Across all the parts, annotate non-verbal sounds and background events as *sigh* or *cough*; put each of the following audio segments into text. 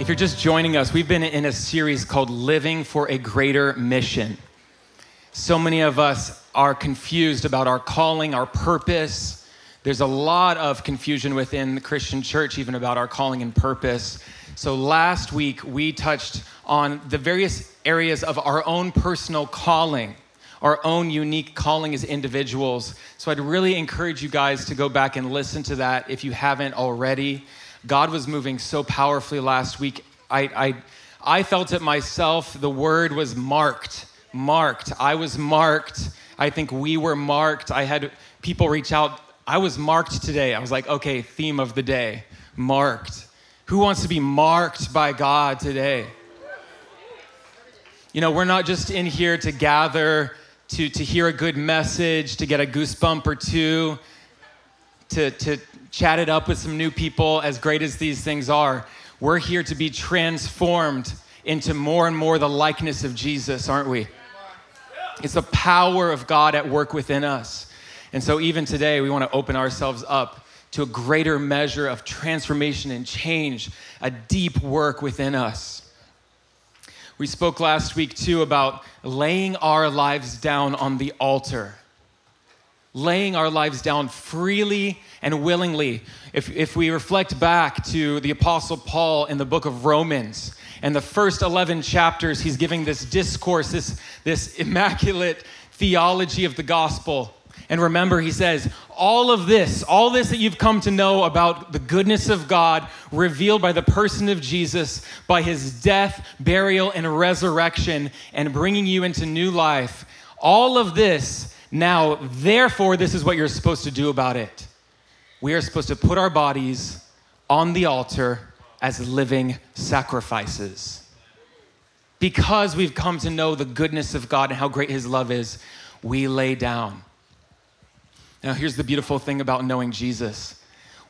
If you're just joining us, we've been in a series called Living for a Greater Mission. So many of us are confused about our calling, our purpose. There's a lot of confusion within the Christian church, even about our calling and purpose. So last week, we touched on the various areas of our own personal calling, our own unique calling as individuals. So I'd really encourage you guys to go back and listen to that if you haven't already. God was moving so powerfully last week. I, I, I felt it myself. The word was marked. Marked. I was marked. I think we were marked. I had people reach out. I was marked today. I was like, okay, theme of the day marked. Who wants to be marked by God today? You know, we're not just in here to gather to, to hear a good message, to get a goosebump or two, to, to chatted up with some new people, as great as these things are. We're here to be transformed into more and more the likeness of Jesus, aren't we? It's the power of God at work within us. And so, even today, we want to open ourselves up to a greater measure of transformation and change, a deep work within us. We spoke last week too about laying our lives down on the altar laying our lives down freely and willingly. If, if we reflect back to the Apostle Paul in the book of Romans, and the first 11 chapters, he's giving this discourse, this, this immaculate theology of the gospel. And remember, he says, all of this, all this that you've come to know about the goodness of God revealed by the person of Jesus, by his death, burial, and resurrection, and bringing you into new life, all of this now, therefore, this is what you're supposed to do about it. We are supposed to put our bodies on the altar as living sacrifices. Because we've come to know the goodness of God and how great His love is, we lay down. Now, here's the beautiful thing about knowing Jesus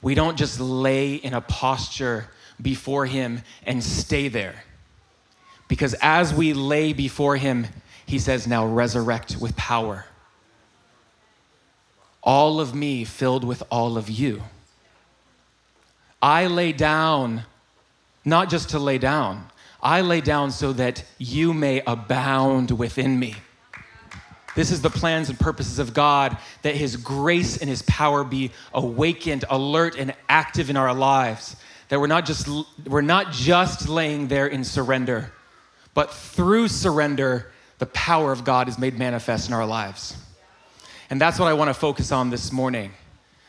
we don't just lay in a posture before Him and stay there. Because as we lay before Him, He says, Now resurrect with power all of me filled with all of you. I lay down, not just to lay down, I lay down so that you may abound within me. This is the plans and purposes of God that His grace and His power be awakened, alert, and active in our lives. That we're not just, we're not just laying there in surrender, but through surrender, the power of God is made manifest in our lives. And that's what I want to focus on this morning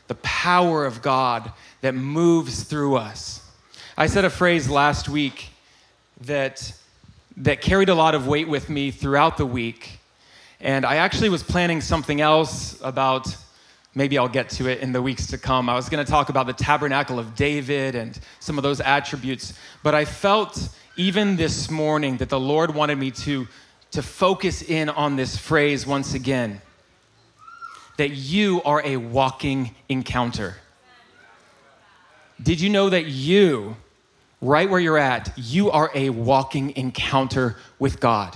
the power of God that moves through us. I said a phrase last week that, that carried a lot of weight with me throughout the week. And I actually was planning something else about, maybe I'll get to it in the weeks to come. I was going to talk about the tabernacle of David and some of those attributes. But I felt even this morning that the Lord wanted me to, to focus in on this phrase once again that you are a walking encounter. Did you know that you, right where you're at, you are a walking encounter with God?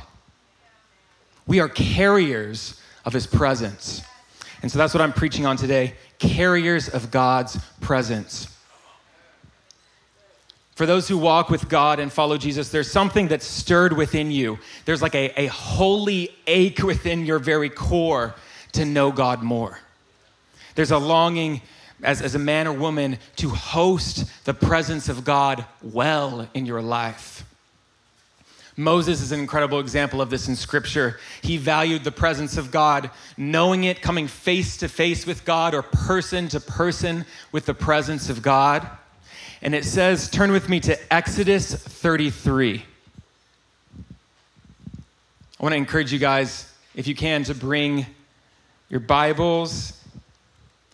We are carriers of His presence. And so that's what I'm preaching on today carriers of God's presence. For those who walk with God and follow Jesus, there's something that's stirred within you. There's like a, a holy ache within your very core to know God more. There's a longing as, as a man or woman to host the presence of God well in your life. Moses is an incredible example of this in scripture. He valued the presence of God, knowing it, coming face to face with God or person to person with the presence of God. And it says, turn with me to Exodus 33. I want to encourage you guys, if you can, to bring your Bibles,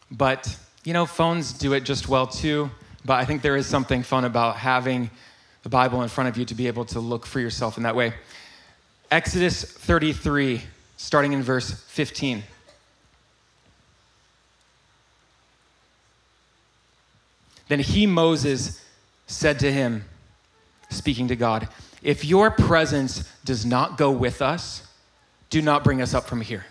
but you know, phones do it just well too. But I think there is something fun about having the Bible in front of you to be able to look for yourself in that way. Exodus 33, starting in verse 15. Then he, Moses, said to him, speaking to God, If your presence does not go with us, do not bring us up from here.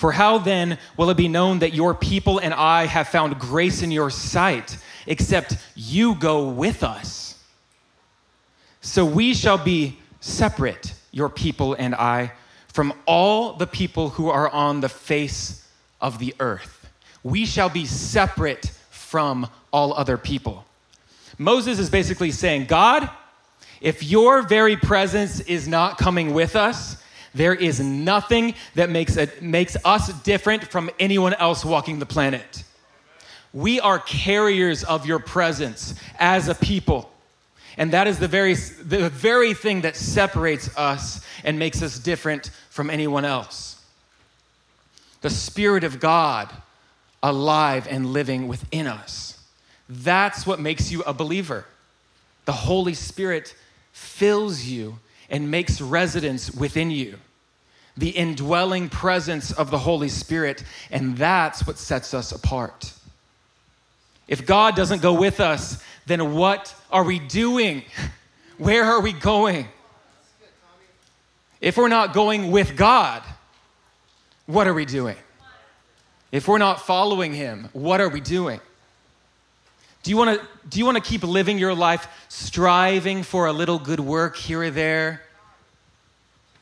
For how then will it be known that your people and I have found grace in your sight, except you go with us? So we shall be separate, your people and I, from all the people who are on the face of the earth. We shall be separate from all other people. Moses is basically saying, God, if your very presence is not coming with us, there is nothing that makes, it, makes us different from anyone else walking the planet. We are carriers of your presence as a people. And that is the very, the very thing that separates us and makes us different from anyone else. The Spirit of God alive and living within us. That's what makes you a believer. The Holy Spirit fills you and makes residence within you. The indwelling presence of the Holy Spirit, and that's what sets us apart. If God doesn't go with us, then what are we doing? *laughs* Where are we going? If we're not going with God, what are we doing? If we're not following Him, what are we doing? Do you want to do you want to keep living your life striving for a little good work here or there?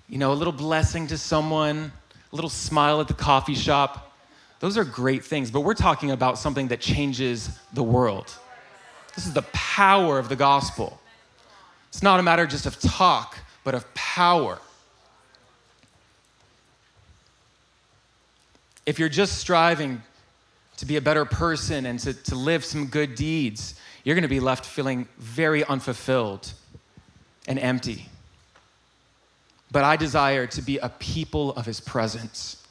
You know, a little blessing to someone, a little smile at the coffee shop. Those are great things, but we're talking about something that changes the world. This is the power of the gospel. It's not a matter just of talk, but of power. If you're just striving to be a better person and to, to live some good deeds, you're going to be left feeling very unfulfilled and empty. But I desire to be a people of his presence.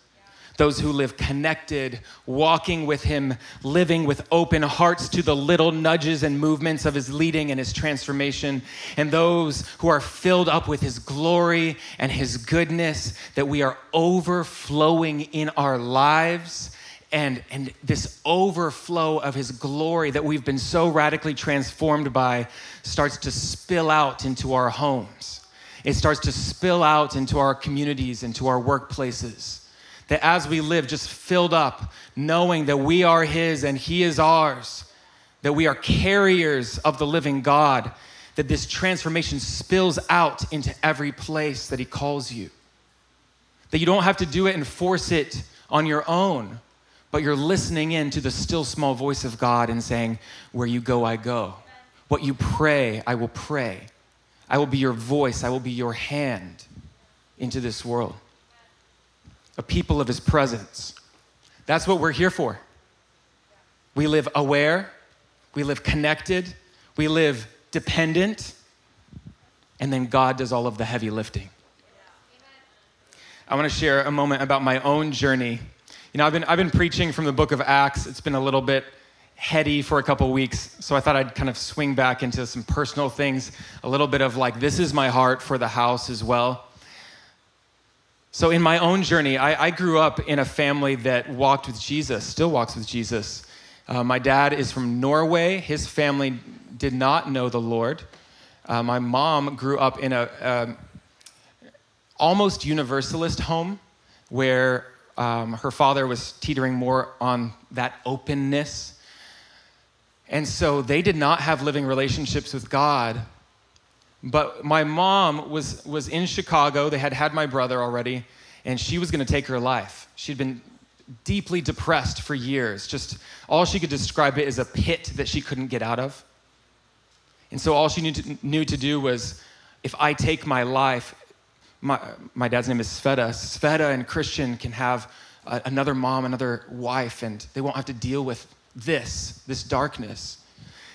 Those who live connected, walking with him, living with open hearts to the little nudges and movements of his leading and his transformation, and those who are filled up with his glory and his goodness, that we are overflowing in our lives and, and this overflow of his glory that we've been so radically transformed by starts to spill out into our homes. It starts to spill out into our communities, into our workplaces. That as we live just filled up, knowing that we are his and he is ours, that we are carriers of the living God, that this transformation spills out into every place that he calls you. That you don't have to do it and force it on your own but you're listening in to the still small voice of God and saying, Where you go, I go. What you pray, I will pray. I will be your voice, I will be your hand into this world. A people of his presence. That's what we're here for. We live aware, we live connected, we live dependent, and then God does all of the heavy lifting. I want to share a moment about my own journey you know, I've been, I've been preaching from the book of Acts. It's been a little bit heady for a couple weeks, so I thought I'd kind of swing back into some personal things, a little bit of like, this is my heart for the house as well. So, in my own journey, I, I grew up in a family that walked with Jesus, still walks with Jesus. Uh, my dad is from Norway. His family did not know the Lord. Uh, my mom grew up in a, um, almost universalist home where um, her father was teetering more on that openness. And so they did not have living relationships with God. But my mom was, was in Chicago. They had had my brother already, and she was going to take her life. She'd been deeply depressed for years. Just all she could describe it as a pit that she couldn't get out of. And so all she knew to, knew to do was if I take my life, my, my dad's name is Sveta. Sveta and Christian can have a, another mom, another wife, and they won't have to deal with this, this darkness.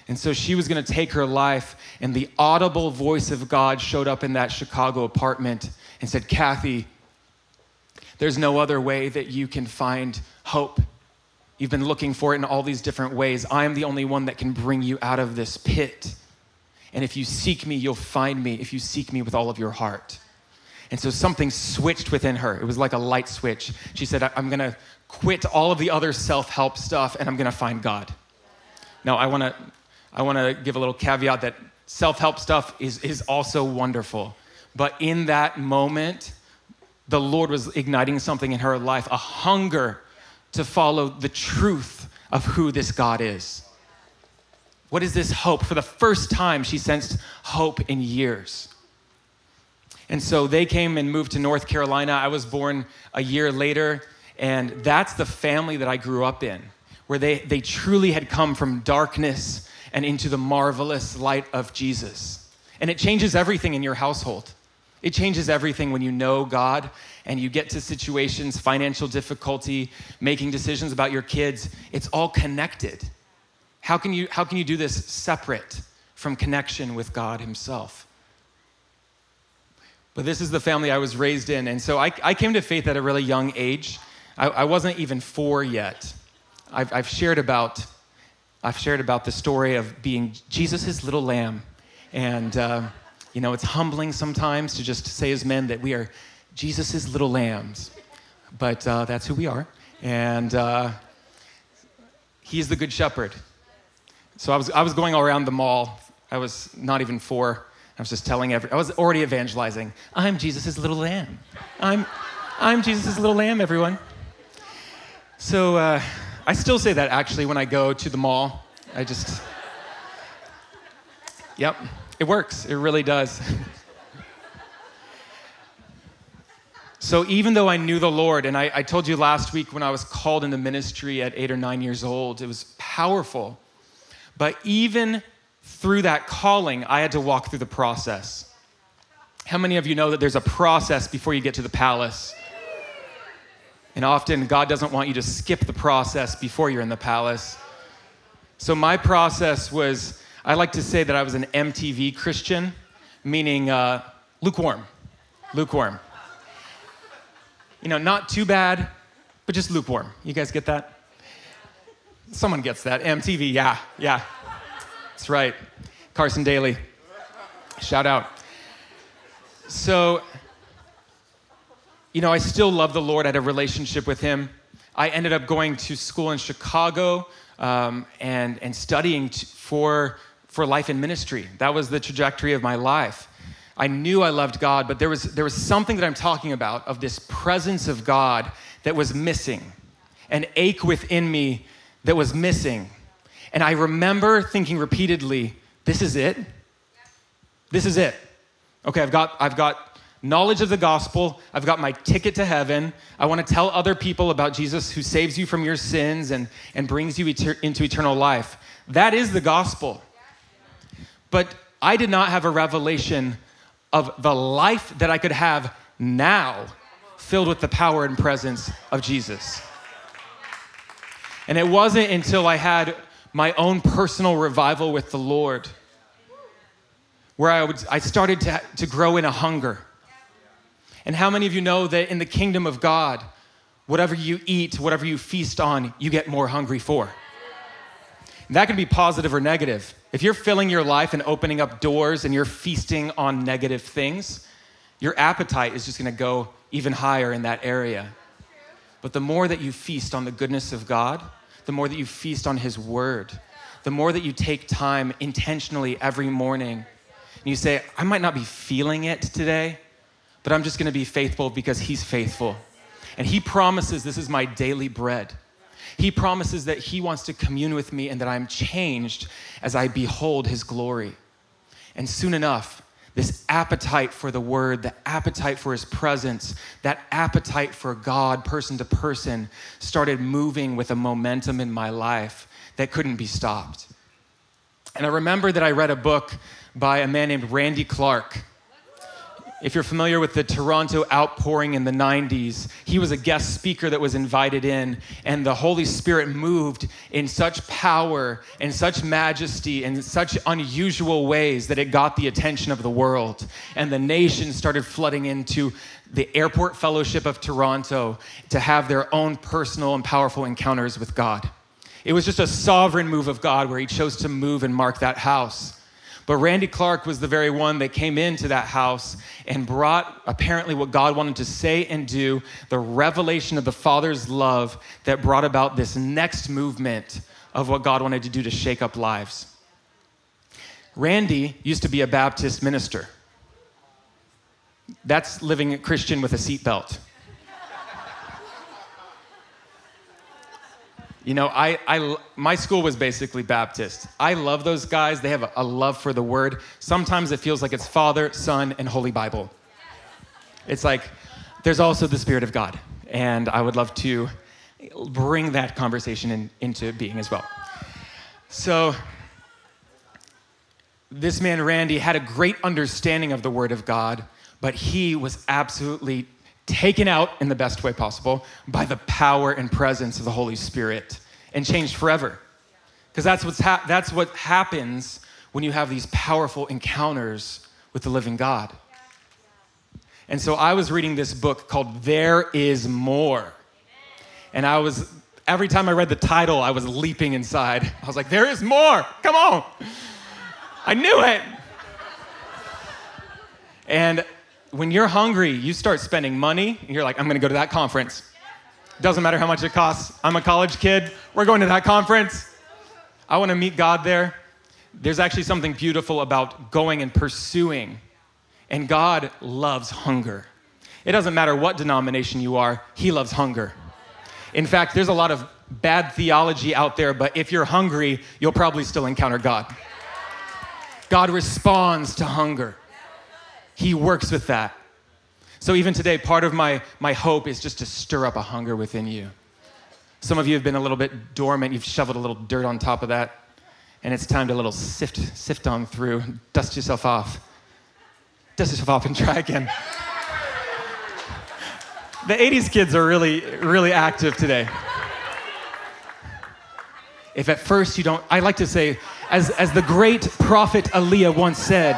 And so she was going to take her life, and the audible voice of God showed up in that Chicago apartment and said, Kathy, there's no other way that you can find hope. You've been looking for it in all these different ways. I'm the only one that can bring you out of this pit. And if you seek me, you'll find me if you seek me with all of your heart. And so something switched within her. It was like a light switch. She said, I'm going to quit all of the other self help stuff and I'm going to find God. Now, I want to I want to give a little caveat that self help stuff is, is also wonderful. But in that moment, the Lord was igniting something in her life a hunger to follow the truth of who this God is. What is this hope? For the first time, she sensed hope in years. And so they came and moved to North Carolina. I was born a year later, and that's the family that I grew up in, where they, they truly had come from darkness and into the marvelous light of Jesus. And it changes everything in your household. It changes everything when you know God and you get to situations, financial difficulty, making decisions about your kids. It's all connected. How can you, how can you do this separate from connection with God Himself? But this is the family I was raised in. And so I, I came to faith at a really young age. I, I wasn't even four yet. I've, I've, shared about, I've shared about the story of being Jesus' little lamb. And, uh, you know, it's humbling sometimes to just say as men that we are Jesus' little lambs. But uh, that's who we are. And uh, he's the good shepherd. So I was, I was going all around the mall. I was not even four. I was just telling every, I was already evangelizing. I'm Jesus' little lamb. I'm, I'm Jesus' little lamb, everyone. So uh, I still say that actually when I go to the mall. I just, yep, it works. It really does. *laughs* so even though I knew the Lord, and I, I told you last week when I was called into ministry at eight or nine years old, it was powerful. But even through that calling, I had to walk through the process. How many of you know that there's a process before you get to the palace? And often God doesn't want you to skip the process before you're in the palace. So my process was, I like to say that I was an MTV Christian, meaning uh, lukewarm. Lukewarm. You know, not too bad, but just lukewarm. You guys get that? Someone gets that. MTV, yeah, yeah. That's right. Carson Daly. Shout out. So, you know, I still love the Lord. I had a relationship with Him. I ended up going to school in Chicago um, and, and studying t- for, for life in ministry. That was the trajectory of my life. I knew I loved God, but there was, there was something that I'm talking about of this presence of God that was missing, an ache within me that was missing. And I remember thinking repeatedly, this is it. This is it. Okay, I've got, I've got knowledge of the gospel. I've got my ticket to heaven. I want to tell other people about Jesus who saves you from your sins and, and brings you eter- into eternal life. That is the gospel. But I did not have a revelation of the life that I could have now filled with the power and presence of Jesus. And it wasn't until I had my own personal revival with the Lord, where I, would, I started to, to grow in a hunger. And how many of you know that in the kingdom of God, whatever you eat, whatever you feast on, you get more hungry for? And that can be positive or negative. If you're filling your life and opening up doors and you're feasting on negative things, your appetite is just gonna go even higher in that area. But the more that you feast on the goodness of God, the more that you feast on His Word, the more that you take time intentionally every morning. And you say, I might not be feeling it today, but I'm just gonna be faithful because He's faithful. And He promises this is my daily bread. He promises that He wants to commune with me and that I'm changed as I behold His glory. And soon enough, this appetite for the word, the appetite for his presence, that appetite for God, person to person, started moving with a momentum in my life that couldn't be stopped. And I remember that I read a book by a man named Randy Clark. If you're familiar with the Toronto outpouring in the 90s, he was a guest speaker that was invited in, and the Holy Spirit moved in such power and such majesty and such unusual ways that it got the attention of the world. And the nation started flooding into the Airport Fellowship of Toronto to have their own personal and powerful encounters with God. It was just a sovereign move of God where he chose to move and mark that house. But Randy Clark was the very one that came into that house and brought apparently what God wanted to say and do, the revelation of the Father's love that brought about this next movement of what God wanted to do to shake up lives. Randy used to be a Baptist minister. That's living a Christian with a seatbelt. You know, I, I, my school was basically Baptist. I love those guys. They have a, a love for the word. Sometimes it feels like it's Father, Son, and Holy Bible. It's like there's also the Spirit of God. And I would love to bring that conversation in, into being as well. So, this man, Randy, had a great understanding of the Word of God, but he was absolutely taken out in the best way possible by the power and presence of the Holy Spirit and changed forever. Because that's, what's ha- that's what happens when you have these powerful encounters with the living God. And so I was reading this book called There Is More. And I was, every time I read the title, I was leaping inside. I was like, There is more. Come on. I knew it. And when you're hungry, you start spending money. You're like, I'm going to go to that conference. Doesn't matter how much it costs. I'm a college kid. We're going to that conference. I want to meet God there. There's actually something beautiful about going and pursuing. And God loves hunger. It doesn't matter what denomination you are, He loves hunger. In fact, there's a lot of bad theology out there, but if you're hungry, you'll probably still encounter God. God responds to hunger. He works with that. So even today, part of my, my hope is just to stir up a hunger within you. Some of you have been a little bit dormant. You've shoveled a little dirt on top of that. And it's time to a little sift, sift on through, dust yourself off. Dust yourself off and try again. the 80s kids are really, really active today. If at first you don't, I like to say, as, as the great prophet Aaliyah once said,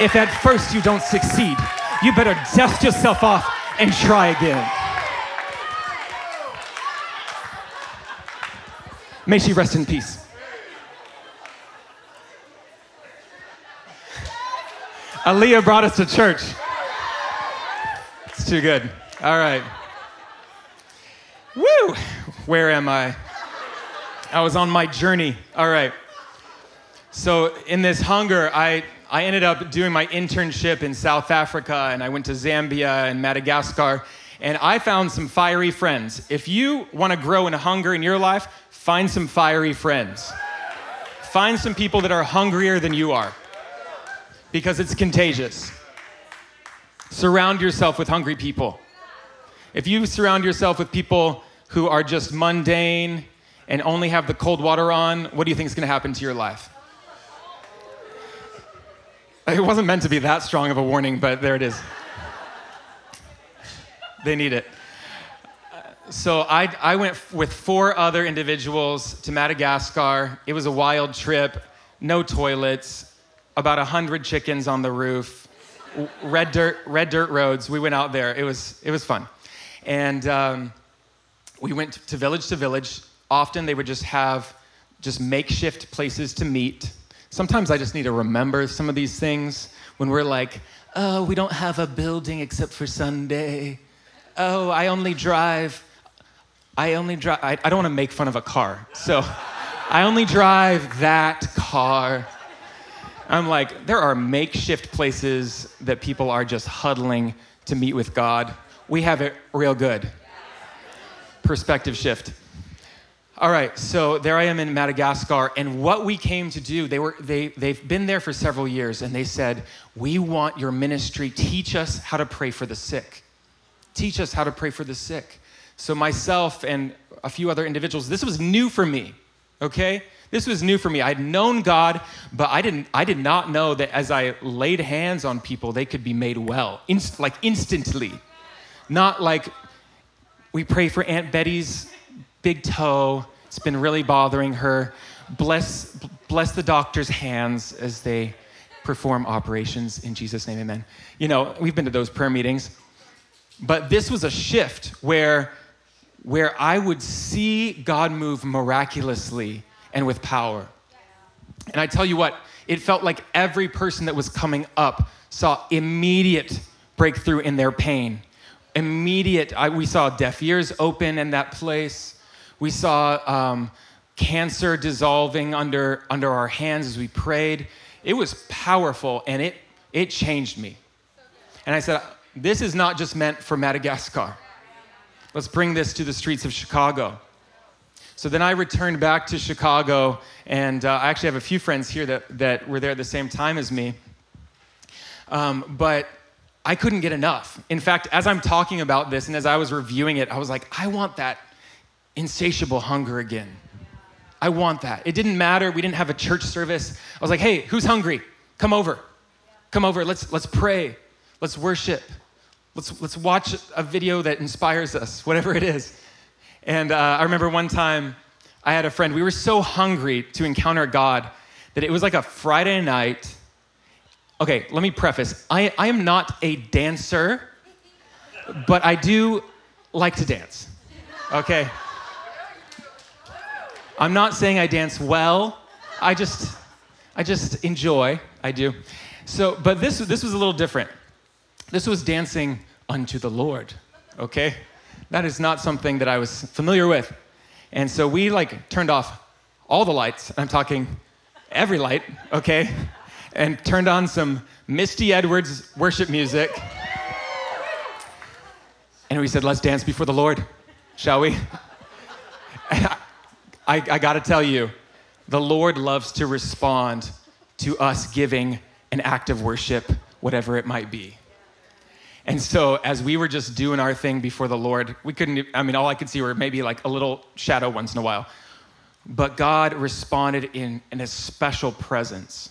if at first you don't succeed, you better dust yourself off and try again. May she rest in peace. Aaliyah brought us to church. It's too good. All right. Woo! Where am I? I was on my journey. All right. So, in this hunger, I I ended up doing my internship in South Africa and I went to Zambia and Madagascar and I found some fiery friends. If you want to grow in hunger in your life, find some fiery friends. Find some people that are hungrier than you are because it's contagious. Surround yourself with hungry people. If you surround yourself with people who are just mundane and only have the cold water on, what do you think is going to happen to your life? It wasn't meant to be that strong of a warning, but there it is. they need it. So I, I went with four other individuals to Madagascar. It was a wild trip, no toilets, about 100 chickens on the roof, red dirt, red dirt roads. We went out there. It was, it was fun. And um, we went to village to village. Often they would just have just makeshift places to meet Sometimes I just need to remember some of these things when we're like, oh, we don't have a building except for Sunday. Oh, I only drive. I only drive. I, I don't want to make fun of a car. So *laughs* I only drive that car. I'm like, there are makeshift places that people are just huddling to meet with God. We have it real good. Perspective shift. All right, so there I am in Madagascar, and what we came to do, they were, they, they've been there for several years, and they said, We want your ministry. Teach us how to pray for the sick. Teach us how to pray for the sick. So, myself and a few other individuals, this was new for me, okay? This was new for me. I'd known God, but I didn't I did not know that as I laid hands on people, they could be made well, inst- like instantly. Not like we pray for Aunt Betty's big toe. It's been really bothering her. Bless, bless the doctor's hands as they perform operations in Jesus' name, amen. You know, we've been to those prayer meetings, but this was a shift where, where I would see God move miraculously and with power. And I tell you what, it felt like every person that was coming up saw immediate breakthrough in their pain. Immediate, I, we saw deaf ears open in that place. We saw um, cancer dissolving under, under our hands as we prayed. It was powerful and it, it changed me. And I said, This is not just meant for Madagascar. let's bring this to the streets of Chicago. So then I returned back to Chicago, and uh, I actually have a few friends here that, that were there at the same time as me. Um, but I couldn't get enough. In fact, as I'm talking about this and as I was reviewing it, I was like, I want that insatiable hunger again. I want that. It didn't matter. We didn't have a church service. I was like, hey, who's hungry? Come over. Come over. Let's, let's pray. Let's worship. Let's, let's watch a video that inspires us, *laughs* whatever it is. And uh, I remember one time I had a friend, we were so hungry to encounter God that it was like a Friday night. Okay, let me preface I, I am not a dancer, but I do like to dance. Okay? I'm not saying I dance well. I just I just enjoy. I do. So, but this this was a little different. This was dancing unto the Lord. Okay? That is not something that I was familiar with. And so we like turned off all the lights. I'm talking every light, okay? And turned on some Misty Edwards worship music. And we said, let's dance before the Lord, shall we? *laughs* I, I got to tell you, the Lord loves to respond to us giving an act of worship, whatever it might be. And so, as we were just doing our thing before the Lord, we couldn't, I mean, all I could see were maybe like a little shadow once in a while. But God responded in, in a special presence.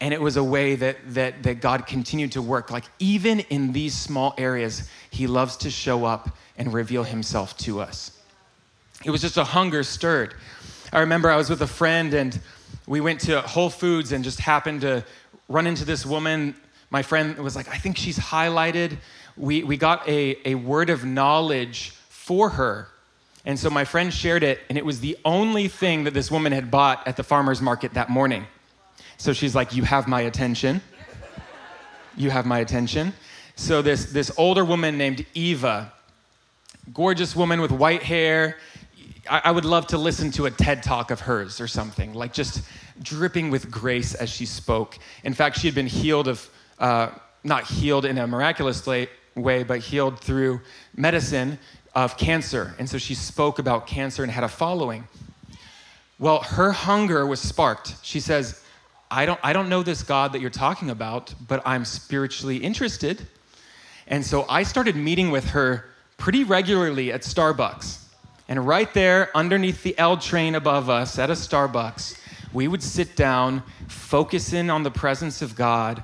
And it was a way that, that, that God continued to work. Like, even in these small areas, He loves to show up and reveal Himself to us. It was just a hunger stirred. I remember I was with a friend and we went to Whole Foods and just happened to run into this woman. My friend was like, I think she's highlighted. We, we got a, a word of knowledge for her. And so my friend shared it, and it was the only thing that this woman had bought at the farmer's market that morning. So she's like, You have my attention. You have my attention. So this, this older woman named Eva, gorgeous woman with white hair, I, I would love to listen to a TED talk of hers or something, like just dripping with grace as she spoke. In fact, she had been healed of, uh, not healed in a miraculous way, but healed through medicine of cancer. And so she spoke about cancer and had a following. Well, her hunger was sparked. She says, I don't, I don't know this God that you're talking about, but I'm spiritually interested. And so I started meeting with her pretty regularly at Starbucks. And right there, underneath the L train above us at a Starbucks, we would sit down, focus in on the presence of God,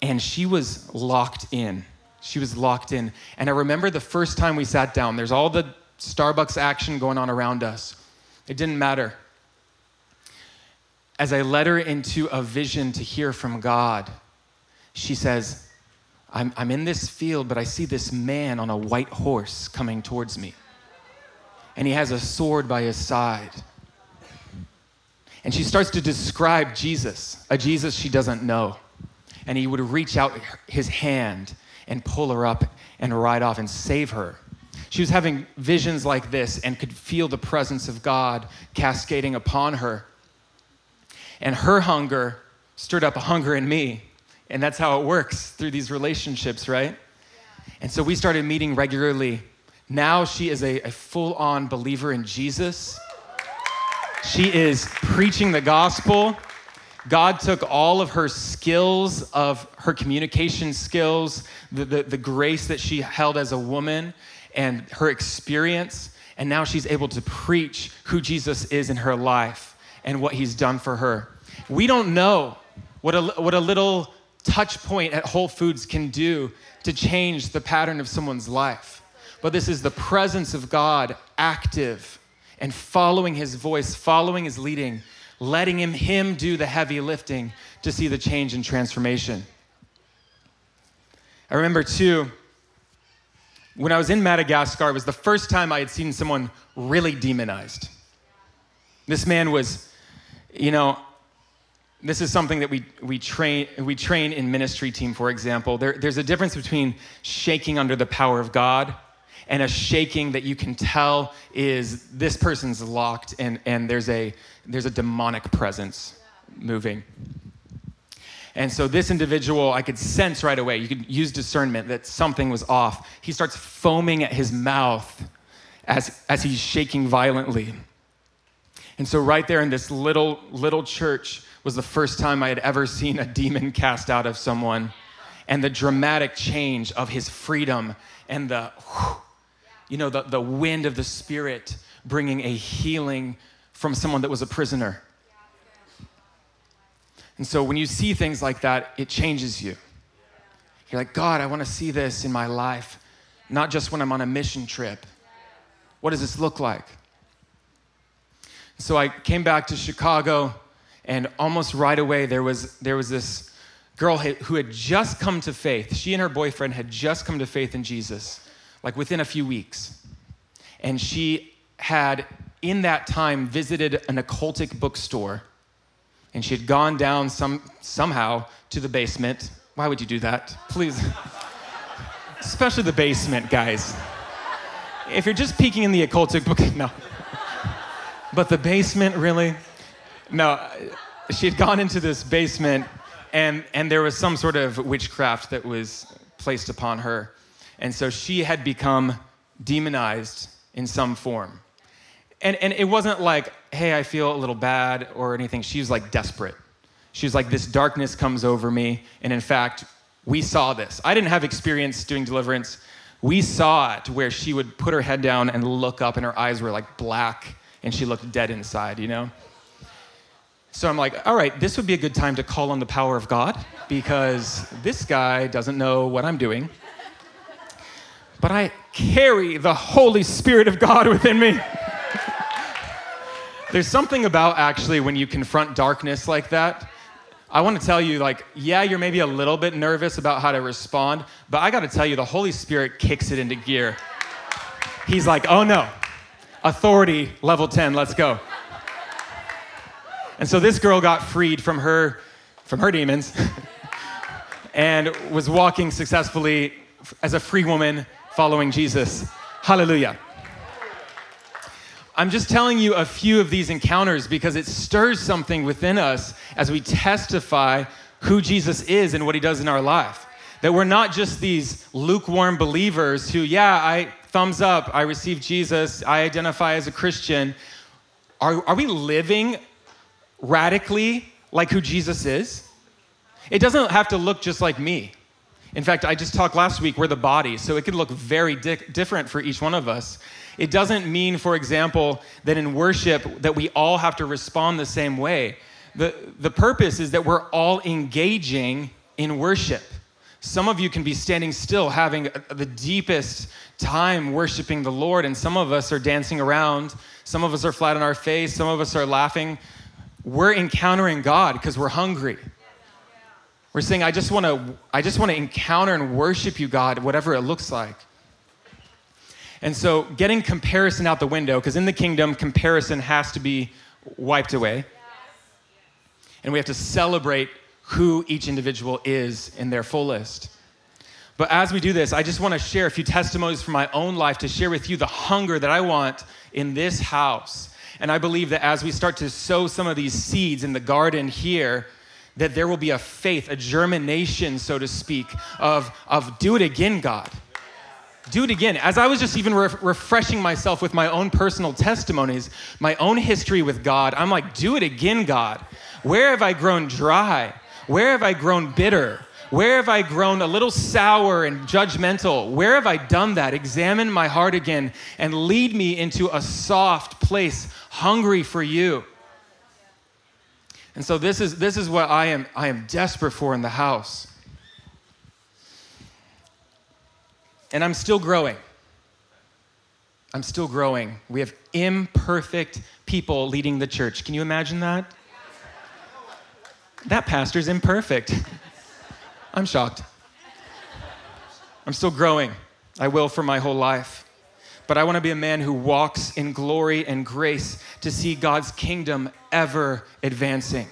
and she was locked in. She was locked in. And I remember the first time we sat down, there's all the Starbucks action going on around us. It didn't matter. As I led her into a vision to hear from God, she says, I'm, I'm in this field, but I see this man on a white horse coming towards me and he has a sword by his side. And she starts to describe Jesus, a Jesus she doesn't know. And he would reach out his hand and pull her up and ride off and save her. She was having visions like this and could feel the presence of God cascading upon her. And her hunger stirred up a hunger in me. And that's how it works through these relationships, right? And so we started meeting regularly now she is a, a full on believer in Jesus. She is preaching the gospel. God took all of her skills, of her communication skills, the, the, the, grace that she held as a woman, and her experience, and now she's able to preach who Jesus is in her life and what he's done for her. We don't know what a, what a little touch point at Whole Foods can do to change the pattern of someone's life but this is the presence of God active and following his voice, following his leading, letting him, him do the heavy lifting to see the change and transformation. I remember too, when I was in Madagascar, it was the first time I had seen someone really demonized. This man was, you know, this is something that we, we, train, we train in ministry team, for example. There, there's a difference between shaking under the power of God and a shaking that you can tell is this person's locked and, and there's, a, there's a demonic presence moving. And so this individual, I could sense right away, you could use discernment that something was off. He starts foaming at his mouth as, as he's shaking violently. And so, right there in this little, little church was the first time I had ever seen a demon cast out of someone. And the dramatic change of his freedom and the, you know, the, the wind of the Spirit bringing a healing from someone that was a prisoner. And so when you see things like that, it changes you. You're like, God, I want to see this in my life, not just when I'm on a mission trip. What does this look like? So I came back to Chicago, and almost right away, there was, there was this girl who had just come to faith. She and her boyfriend had just come to faith in Jesus, like within a few weeks. And she had, in that time, visited an occultic bookstore and she had gone down some, somehow to the basement. Why would you do that? Please. *laughs* Especially the basement, guys. If you're just peeking in the occultic book, *laughs* no. But the basement, really? No, she had gone into this basement and, and there was some sort of witchcraft that was placed upon her. And so she had become demonized in some form. And, and it wasn't like, hey, I feel a little bad or anything. She was like desperate. She was like, this darkness comes over me. And in fact, we saw this. I didn't have experience doing deliverance. We saw it where she would put her head down and look up, and her eyes were like black, and she looked dead inside, you know? So I'm like, all right, this would be a good time to call on the power of God because this guy doesn't know what I'm doing. But I carry the Holy Spirit of God within me. There's something about actually when you confront darkness like that. I want to tell you, like, yeah, you're maybe a little bit nervous about how to respond, but I got to tell you, the Holy Spirit kicks it into gear. He's like, oh no, authority level 10, let's go. And so this girl got freed from her, from her demons *laughs* and was walking successfully as a free woman following Jesus. Hallelujah. I'm just telling you a few of these encounters because it stirs something within us as we testify who Jesus is and what he does in our life. That we're not just these lukewarm believers who, yeah, I thumbs up, I receive Jesus, I identify as a Christian. Are, are we living radically like who Jesus is? It doesn't have to look just like me. In fact, I just talked last week, we're the body, so it could look very di- different for each one of us. It doesn't mean, for example, that in worship that we all have to respond the same way. The, the purpose is that we're all engaging in worship. Some of you can be standing still, having uh, the deepest time worshiping the Lord, and some of us are dancing around. Some of us are flat on our face. Some of us are laughing. We're encountering God because we're hungry. We're saying, I just want to I just want to encounter and worship you, God, whatever it looks like. And so getting comparison out the window, because in the kingdom, comparison has to be wiped away. And we have to celebrate who each individual is in their fullest. But as we do this, I just want to share a few testimonies from my own life to share with you the hunger that I want in this house. And I believe that as we start to sow some of these seeds in the garden here, that there will be a faith, a germination, so to speak, of, of do it again, God do it again. As I was just even re- refreshing myself with my own personal testimonies, my own history with God, I'm like, do it again, God. Where have I grown dry? Where have I grown bitter? Where have I grown a little sour and judgmental? Where have I done that? Examine my heart again and lead me into a soft place, hungry for you. And so this is this is what I am I am desperate for in the house. And I'm still growing. I'm still growing. We have imperfect people leading the church. Can you imagine that? That pastor's imperfect. I'm shocked. I'm still growing. I will for my whole life. But I want to be a man who walks in glory and grace to see God's kingdom ever advancing.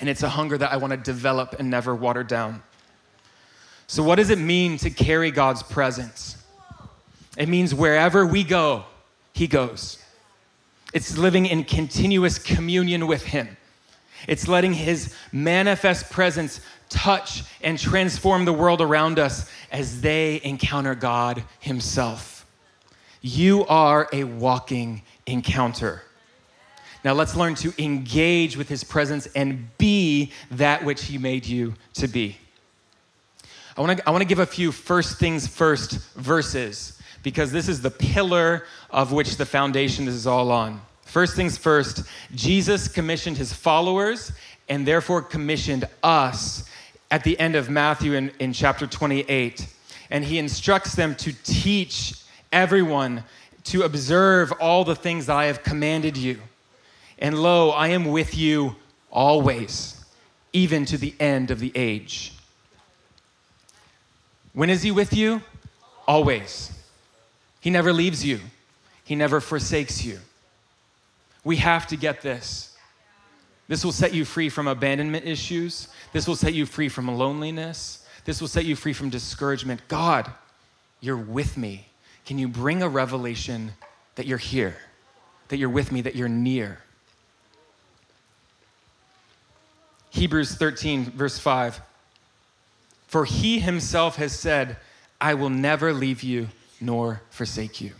And it's a hunger that I want to develop and never water down. So, what does it mean to carry God's presence? It means wherever we go, He goes. It's living in continuous communion with Him. It's letting His manifest presence touch and transform the world around us as they encounter God Himself. You are a walking encounter. Now let's learn to engage with His presence and be that which He made you to be. I wanna, I wanna give a few first things first verses because this is the pillar of which the foundation is all on. First things first, Jesus commissioned his followers and therefore commissioned us at the end of Matthew in, in chapter 28. And he instructs them to teach everyone to observe all the things that I have commanded you. And lo, I am with you always, even to the end of the age. When is he with you? Always. He never leaves you, he never forsakes you. We have to get this. This will set you free from abandonment issues. This will set you free from loneliness. This will set you free from discouragement. God, you're with me. Can you bring a revelation that you're here, that you're with me, that you're near? Hebrews 13, verse 5. For he himself has said, I will never leave you nor forsake you.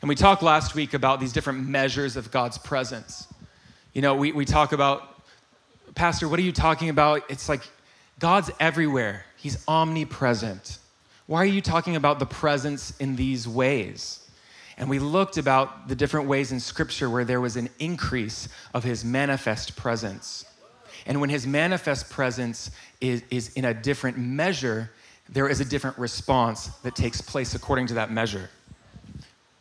And we talked last week about these different measures of God's presence. You know, we, we talk about, Pastor, what are you talking about? It's like God's everywhere, He's omnipresent. Why are you talking about the presence in these ways? And we looked about the different ways in Scripture where there was an increase of His manifest presence. And when His manifest presence is, is in a different measure, there is a different response that takes place according to that measure.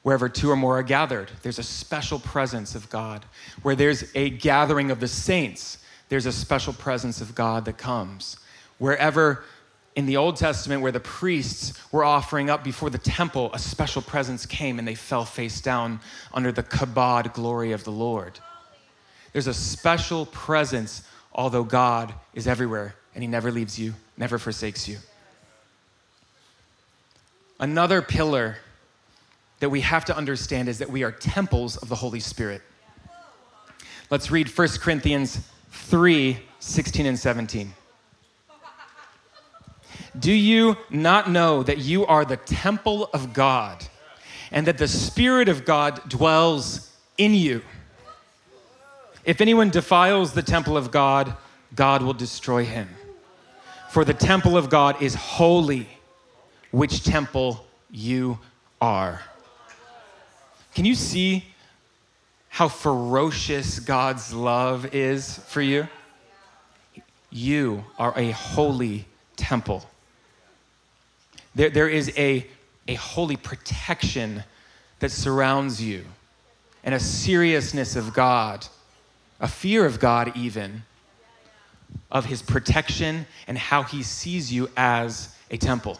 Wherever two or more are gathered, there's a special presence of God. Where there's a gathering of the saints, there's a special presence of God that comes. Wherever in the Old Testament, where the priests were offering up before the temple, a special presence came and they fell face down under the kabod glory of the Lord. There's a special presence, although God is everywhere and He never leaves you, never forsakes you. Another pillar that we have to understand is that we are temples of the Holy Spirit. Let's read 1 Corinthians 3 16 and 17. Do you not know that you are the temple of God and that the Spirit of God dwells in you? If anyone defiles the temple of God, God will destroy him. For the temple of God is holy, which temple you are. Can you see how ferocious God's love is for you? You are a holy temple. There, there is a, a holy protection that surrounds you, and a seriousness of God, a fear of God, even, of his protection and how he sees you as a temple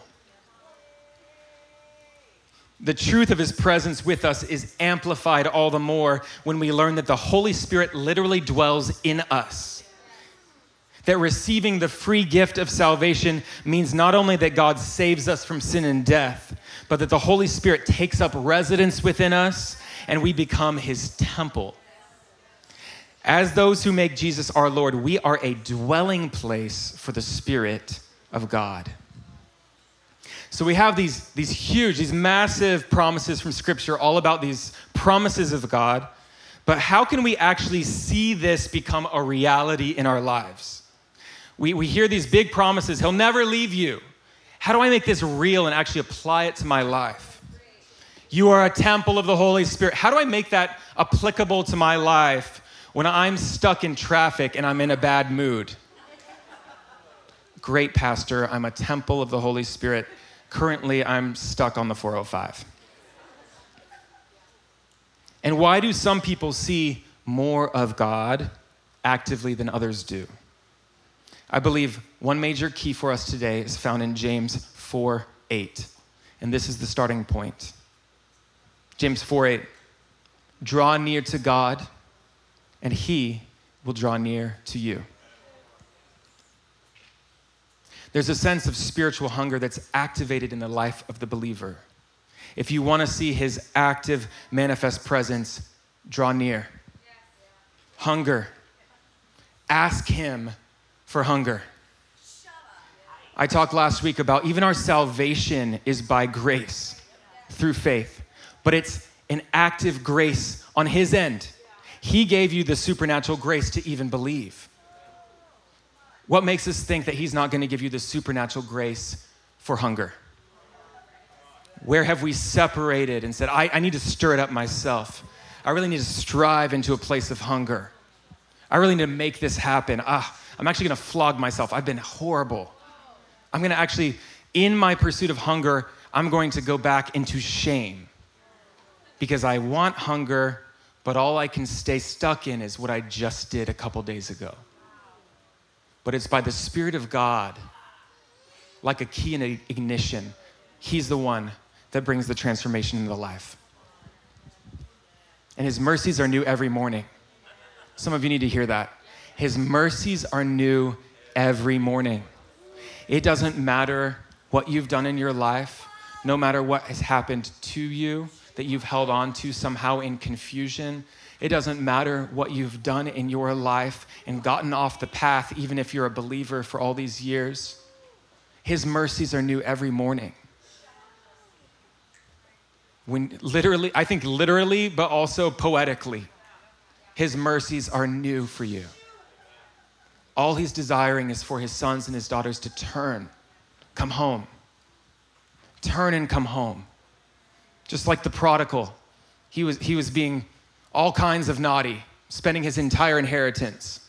the truth of his presence with us is amplified all the more when we learn that the Holy Spirit literally dwells in us. That receiving the free gift of salvation means not only that God saves us from sin and death, but that the Holy Spirit takes up residence within us and we become his temple. As those who make Jesus our Lord, we are a dwelling place for the Spirit of God. So we have these, these huge, these massive promises from Scripture all about these promises of God. But how can we actually see this become a reality in our lives? We, we hear these big promises He'll never leave you. How do I make this real and actually apply it to my life? You are a temple of the Holy Spirit. How do I make that applicable to my life when I'm stuck in traffic and I'm in a bad mood? Great, Pastor. I'm a temple of the Holy Spirit. Currently, I'm stuck on the 405. And why do some people see more of God actively than others do? I believe one major key for us today is found in James 4 8. And this is the starting point. James 4 8. Draw near to God, and he will draw near to you. There's a sense of spiritual hunger that's activated in the life of the believer. If you want to see his active, manifest presence, draw near. Hunger. ask Him for hunger. I talked last week about even our salvation is by grace through faith, but it's an active grace on His end. He gave you the supernatural grace to even believe. What makes us think that He's not going to give you the supernatural grace for hunger? Where have we separated and said, I, I need to stir it up myself? I really need to strive into a place of hunger. I really need to make this happen. Ah, I'm actually going to flog myself. I've been horrible. I'm going to actually, in my pursuit of hunger, I'm going to go back into shame because I want hunger, but all I can stay stuck in is what I just did a couple days ago. But it's by the Spirit of God, like a key in an ignition. He's the one that brings the transformation into life. And His mercies are new every morning. Some of you need to hear that. His mercies are new every morning. It doesn't matter what you've done in your life, no matter what has happened to you that you've held on to somehow in confusion. It doesn't matter what you've done in your life and gotten off the path, even if you're a believer for all these years. His mercies are new every morning. When literally, I think literally, but also poetically. His mercies are new for you. All he's desiring is for his sons and his daughters to turn, come home. Turn and come home. Just like the prodigal, he was, he was being all kinds of naughty, spending his entire inheritance.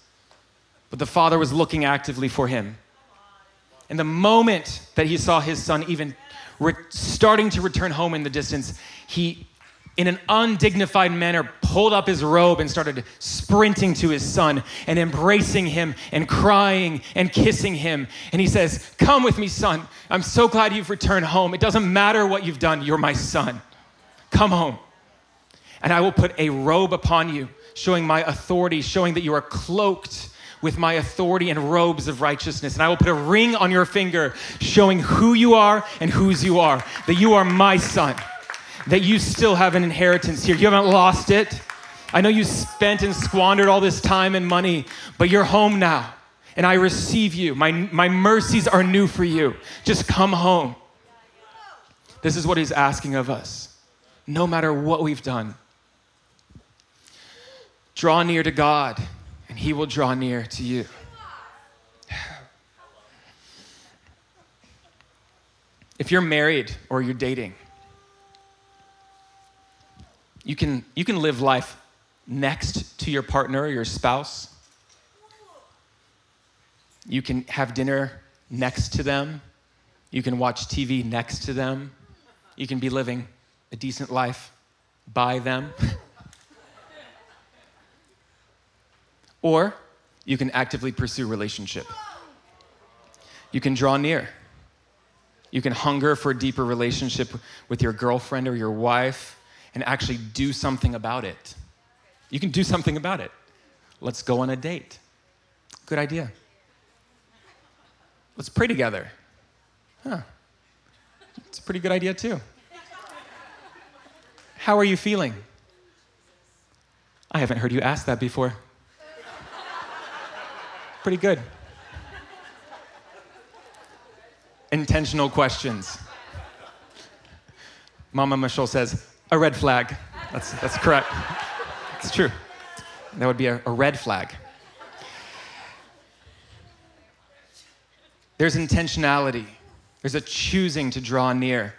But the father was looking actively for him. And the moment that he saw his son even re- starting to return home in the distance, he in an undignified manner, pulled up his robe and started sprinting to his son and embracing him and crying and kissing him. And he says, Come with me, son. I'm so glad you've returned home. It doesn't matter what you've done, you're my son. Come home. And I will put a robe upon you, showing my authority, showing that you are cloaked with my authority and robes of righteousness. And I will put a ring on your finger, showing who you are and whose you are, that you are my son that you still have an inheritance here. You haven't lost it. I know you spent and squandered all this time and money, but you're home now. And I receive you. My, my mercies are new for you. Just come home. This is what he's asking of us, no matter what we've done. Draw near to God, and he will draw near to you. If you're married or you're dating, you can, you can live life next to your partner or your spouse. You can have dinner next to them. You can watch TV next to them. You can be living a decent life by them. *laughs* or you can actively pursue relationship. You can draw near. You can hunger for a deeper relationship with your girlfriend or your wife and actually do something about it. You can do something about it. Let's go on a date. Good idea. Let's pray together. Huh. It's a pretty good idea, too. How are you feeling? I haven't heard you ask that before. Pretty good. Intentional questions. Mama Michelle says, a red flag. That's, that's correct. It's true. That would be a, a red flag. There's intentionality, there's a choosing to draw near.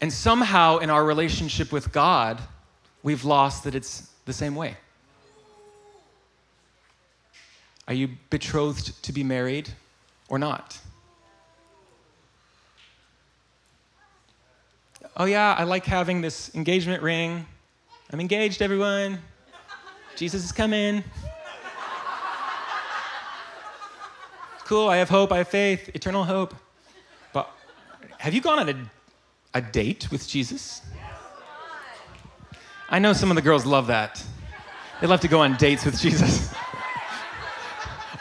And somehow in our relationship with God, we've lost that it's the same way. Are you betrothed to be married or not? oh yeah, I like having this engagement ring. I'm engaged, everyone. Jesus is coming. cool, I have hope, I have faith, eternal hope. But have you gone on a, a date with Jesus? I know some of the girls love that. They love to go on dates with Jesus. *laughs*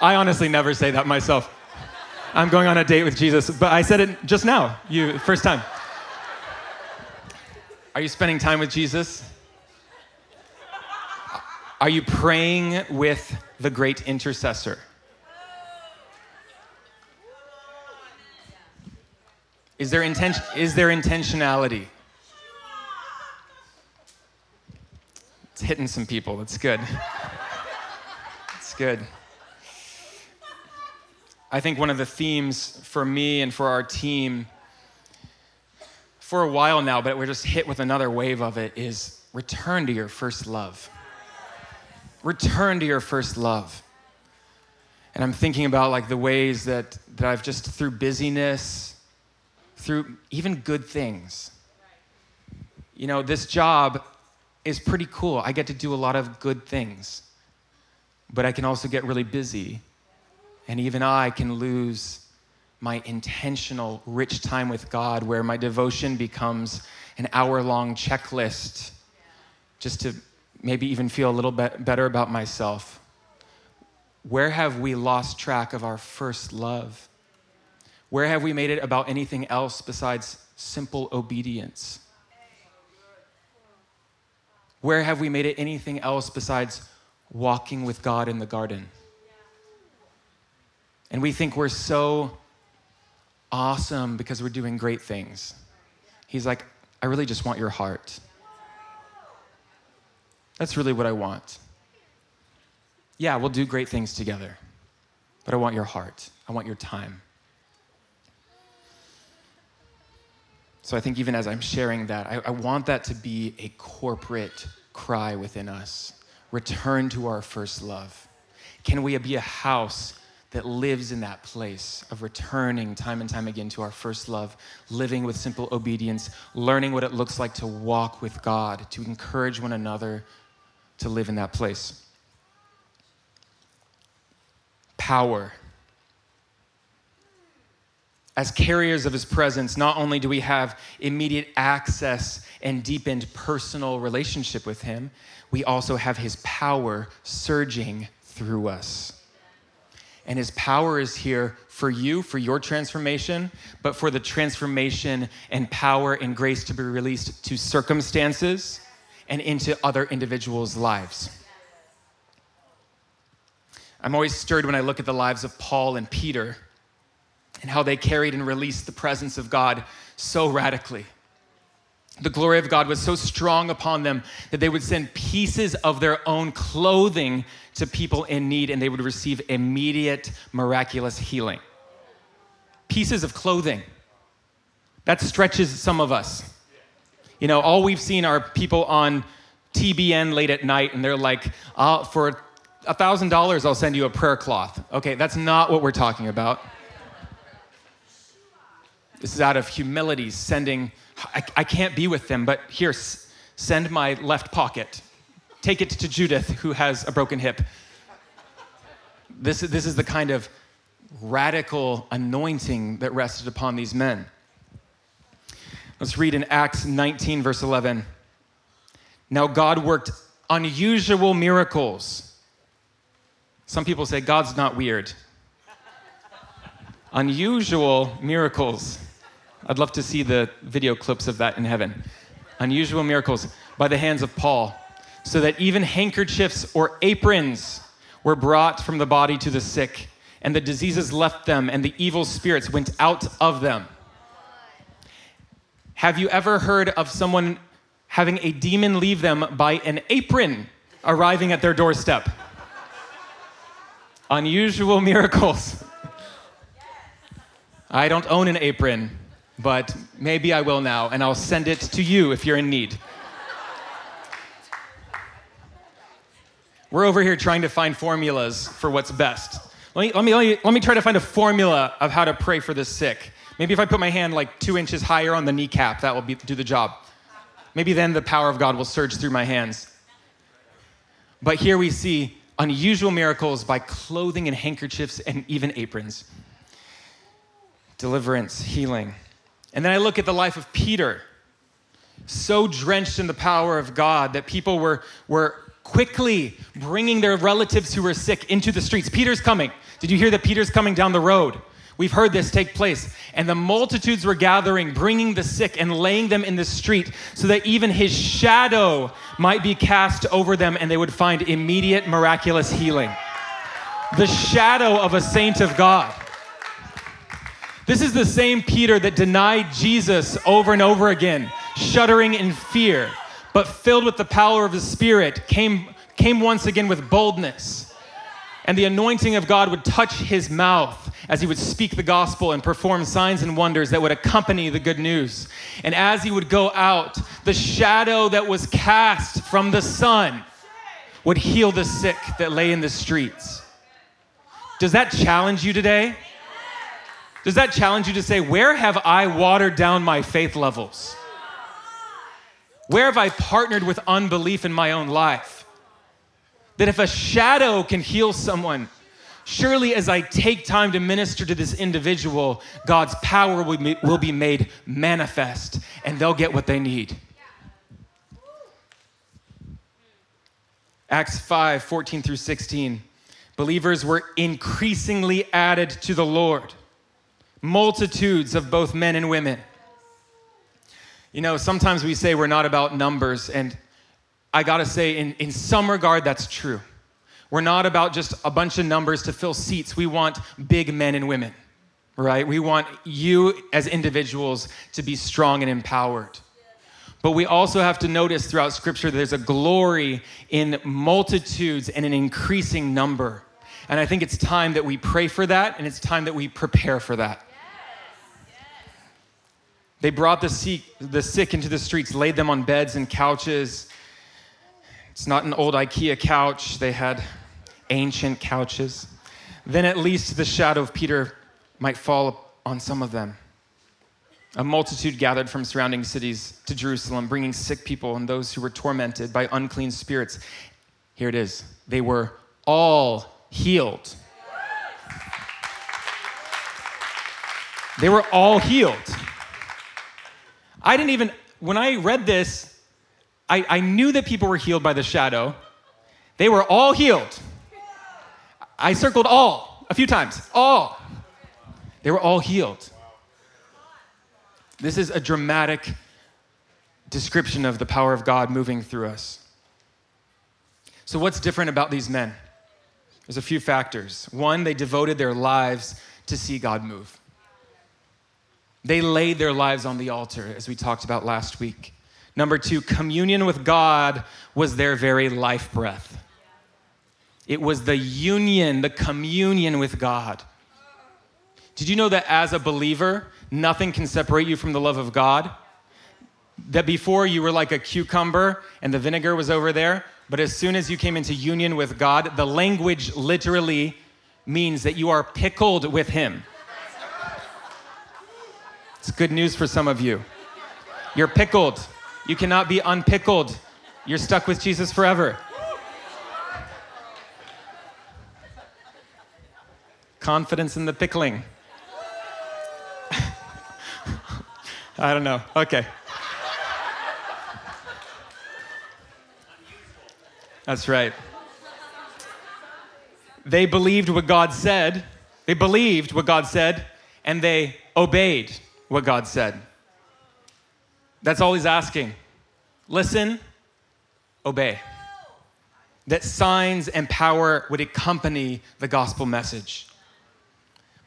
I honestly never say that myself. I'm going on a date with Jesus, but I said it just now, you first time. Are you spending time with Jesus? Are you praying with the great intercessor. Is there, intention, is there intentionality? It's hitting some people. That's good. It's good. I think one of the themes for me and for our team for a while now, but we're just hit with another wave of it, is return to your first love. Return to your first love. And I'm thinking about like the ways that, that I've just through busyness, through even good things. You know, this job is pretty cool. I get to do a lot of good things, but I can also get really busy. And even I can lose my intentional, rich time with God where my devotion becomes an hour long checklist just to maybe even feel a little bit better about myself. Where have we lost track of our first love? Where have we made it about anything else besides simple obedience? Where have we made it anything else besides walking with God in the garden? And we think we're so awesome because we're doing great things. He's like, I really just want your heart. That's really what I want. Yeah, we'll do great things together, but I want your heart. I want your time. So I think even as I'm sharing that, I, I, want that to be a corporate cry within us. Return to our first love. Can we be a house that lives in that place of returning time and time again to our first love, living with simple obedience, learning what it looks like to walk with God, to encourage one another to live in that place? Power as carriers of his presence, not only do we have immediate access and deepened personal relationship with him, we also have his power surging through us. And his power is here for you, for your transformation, but for the transformation and power and grace to be released to circumstances and into other individuals' lives. I'm always stirred when I look at the lives of Paul and Peter and how they carried and released the presence of God so radically. The glory of God was so strong upon them that they would send pieces of their own clothing to people in need and they would receive immediate miraculous healing. Pieces of clothing. That stretches some of us. You know, all we've seen are people on TBN late at night and they're like, uh, for $1,000, I'll send you a prayer cloth. Okay, that's not what we're talking about. This is out of humility, sending, I, I can't be with them, but here, s- send my left pocket. Take it to Judith, who has a broken hip. This, this is the kind of radical anointing that rested upon these men. Let's read in Acts 19, verse 11. Now, God worked unusual miracles. Some people say God's not weird. unusual miracles I'd love to see the video clips of that in heaven. Unusual miracles by the hands of Paul, so that even handkerchiefs or aprons were brought from the body to the sick, and the diseases left them, and the evil spirits went out of them. Have you ever heard of someone having a demon leave them by an apron arriving at their doorstep? Unusual miracles. *laughs* I don't own an apron but maybe I will now, and I'll send it to you if you're in need. We're over here trying to find formulas for what's best. Let me, let, me, let, me, let me try to find a formula of how to pray for the sick. Maybe if I put my hand like two inches higher on the kneecap, that will be, do the job. Maybe then the power of God will surge through my hands. But here we see unusual miracles by clothing and handkerchiefs and even aprons. Deliverance, healing. And then I look at the life of Peter, so drenched in the power of God that people were, were quickly bringing their relatives who were sick into the streets. Peter's coming. Did you hear that Peter's coming down the road? We've heard this take place. And the multitudes were gathering, bringing the sick and laying them in the street so that even his shadow might be cast over them and they would find immediate miraculous healing. the shadow of a saint of God. This is the same Peter that denied Jesus over and over again, shuddering in fear, but filled with the power of the Spirit, came, came once again with boldness. And the anointing of God would touch his mouth as he would speak the gospel and perform signs and wonders that would accompany the good news. And as he would go out, the shadow that was cast from the sun would heal the sick that lay in the streets. Does that challenge you today? Does that challenge you to say, Where have I watered down my faith levels? Where have I partnered with unbelief in my own life? That if a shadow can heal someone, surely as I take time to minister to this individual, God's power will be made manifest and they'll get what they need. Acts 5 14 through 16. Believers were increasingly added to the Lord multitudes of both men and women. You know, sometimes we say we're not about numbers, and I gotta say, in, in some regard, that's true. We're not about just a bunch of numbers to fill seats. We want big men and women, right? We want you as individuals to be strong and empowered. But we also have to notice throughout Scripture there's a glory in multitudes and an increasing number. And I think it's time that we pray for that and it's time that we prepare for that. They brought the sick, the sick into the streets, laid them on beds and couches. It's not an old IKEA couch, they had ancient couches. Then at least the shadow of Peter might fall on some of them. A multitude gathered from surrounding cities to Jerusalem, bringing sick people and those who were tormented by unclean spirits. Here it is. They were all healed. They were all healed. I didn't even, when I read this, I, I knew that people were healed by the shadow. They were all healed. I circled all a few times. All. They were all healed. This is a dramatic description of the power of God moving through us. So, what's different about these men? There's a few factors. One, they devoted their lives to see God move. They laid their lives on the altar, as we talked about last week. Number two, communion with God was their very life breath. It was the union, the communion with God. Did you know that as a believer, nothing can separate you from the love of God? That before you were like a cucumber and the vinegar was over there, but as soon as you came into union with God, the language literally means that you are pickled with Him. It's good news for some of you. You're pickled. You cannot be unpickled. You're stuck with Jesus forever. Confidence in the pickling. *laughs* I don't know. Okay. That's right. They believed what God said. They believed what God said, and they obeyed what God said. That's all he's asking. Listen, obey. That signs and power would accompany the gospel message.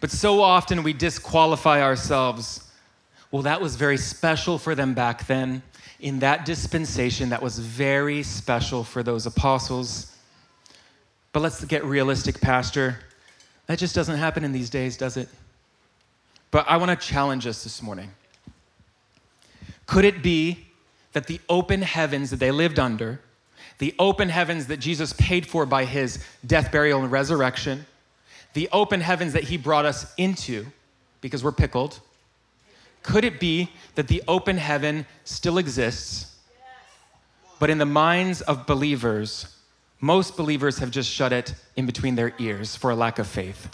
But so often we disqualify ourselves. Well, that was very special for them back then. In that dispensation, that was very special for those apostles. But let's get realistic, Pastor. That just doesn't happen in these days, does it? But I want to challenge us this morning. Could it be that the open heavens that they lived under, the open heavens that Jesus paid for by his death, burial, and resurrection, the open heavens that he brought us into because we're pickled, could it be that the open heaven still exists, but in the minds of believers, most believers have just shut it in between their ears for a lack of faith?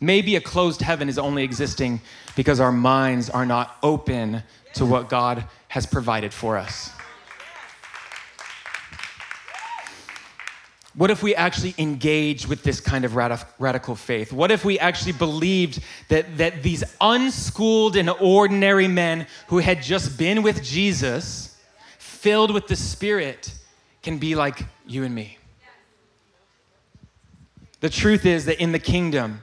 Maybe a closed heaven is only existing because our minds are not open to what God has provided for us. What if we actually engaged with this kind of radical faith? What if we actually believed that, that these unschooled and ordinary men who had just been with Jesus, filled with the Spirit, can be like you and me? The truth is that in the kingdom,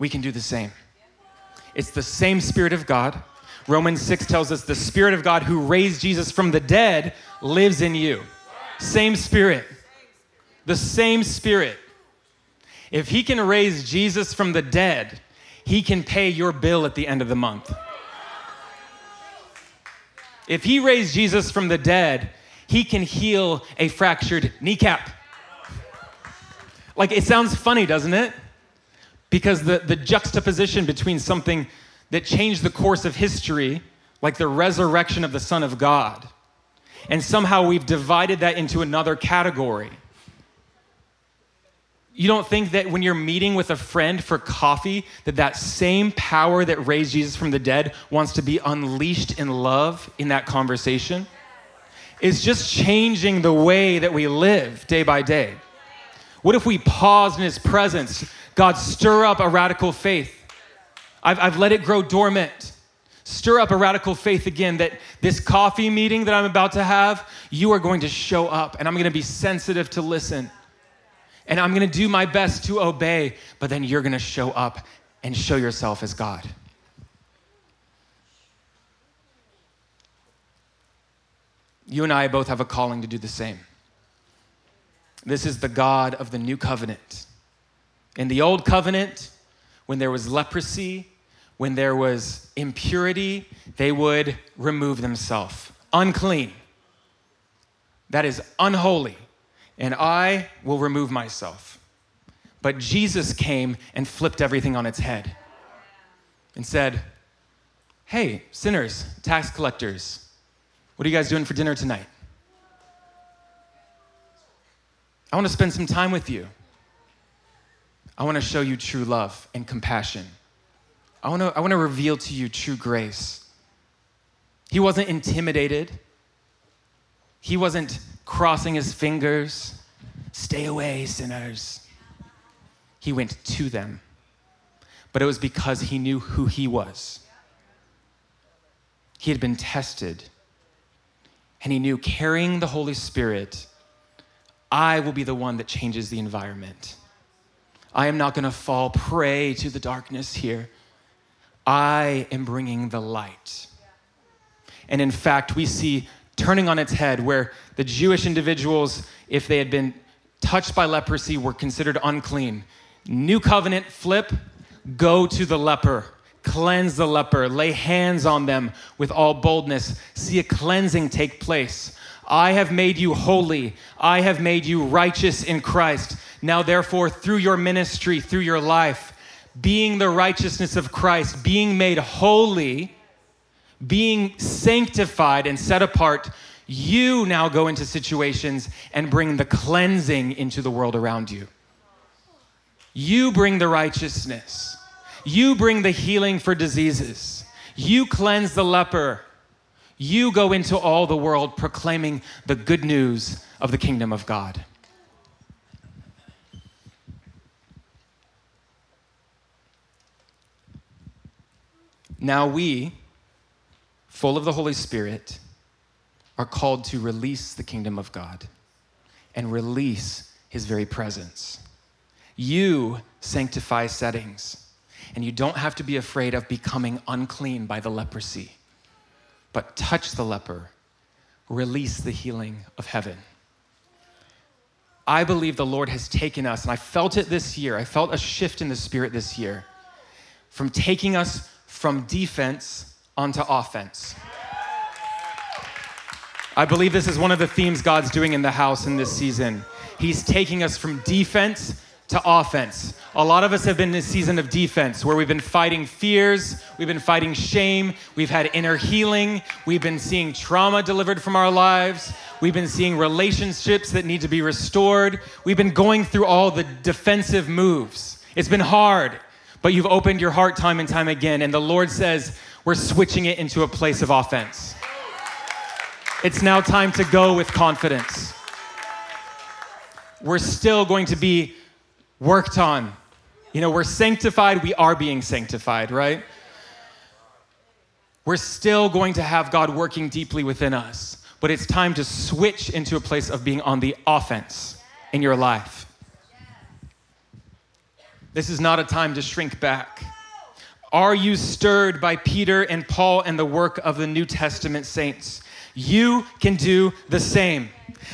we can do the same. It's the same Spirit of God. Romans 6 tells us the Spirit of God who raised Jesus from the dead lives in you. Same Spirit. The same Spirit. If He can raise Jesus from the dead, He can pay your bill at the end of the month. If He raised Jesus from the dead, He can heal a fractured kneecap. Like, it sounds funny, doesn't it? Because the, the juxtaposition between something that changed the course of history, like the resurrection of the Son of God, and somehow we've divided that into another category. You don't think that when you're meeting with a friend for coffee that that same power that raised Jesus from the dead wants to be unleashed in love in that conversation? It's just changing the way that we live day by day. What if we paused in his presence? God, stir up a radical faith. I've, I've let it grow dormant. Stir up a radical faith again that this coffee meeting that I'm about to have, you are going to show up and I'm going to be sensitive to listen. And I'm going to do my best to obey, but then you're going to show up and show yourself as God. You and I both have a calling to do the same. This is the God of the new covenant. In the old covenant, when there was leprosy, when there was impurity, they would remove themselves. Unclean. That is unholy. And I will remove myself. But Jesus came and flipped everything on its head and said, Hey, sinners, tax collectors, what are you guys doing for dinner tonight? I want to spend some time with you. I want to show you true love and compassion. I want to, I want to reveal to you true grace. He wasn't intimidated. He wasn't crossing his fingers. Stay away, sinners. He went to them. But it was because he knew who he was. He had been tested. And he knew carrying the Holy Spirit I will be the one that changes the environment. I am not going to fall prey to the darkness here. I am bringing the light. And in fact, we see turning on its head where the Jewish individuals, if they had been touched by leprosy, were considered unclean. New covenant flip, go to the leper, cleanse the leper, lay hands on them with all boldness, see a cleansing take place. I have made you holy. I have made you righteous in Christ. Now, therefore, through your ministry, through your life, being the righteousness of Christ, being made holy, being sanctified and set apart, you now go into situations and bring the cleansing into the world around you. You bring the righteousness. You bring the healing for diseases. You cleanse the leper you go into all the world proclaiming the good news of the kingdom of God. Now we, full of the Holy Spirit, are called to release the kingdom of God and release his very presence. You sanctify settings, and you don't have to be afraid of becoming unclean by the leprosy but touch the leper, release the healing of heaven. I believe the Lord has taken us, and I felt it this year. I felt a shift in the spirit this year from taking us from defense onto offense. I believe this is one of the themes God's doing in the house in this season. He's taking us from defense to offense. A lot of us have been in a season of defense where we've been fighting fears, we've been fighting shame, we've had inner healing, we've been seeing trauma delivered from our lives, we've been seeing relationships that need to be restored, we've been going through all the defensive moves. It's been hard, but you've opened your heart time and time again, and the Lord says, We're switching it into a place of offense. It's now time to go with confidence. We're still going to be worked on. You know, we're sanctified, we are being sanctified, right? We're still going to have God working deeply within us, but it's time to switch into a place of being on the offense in your life. This is not a time to shrink back. Are you stirred by Peter and Paul and the work of the New Testament saints? You can do the same.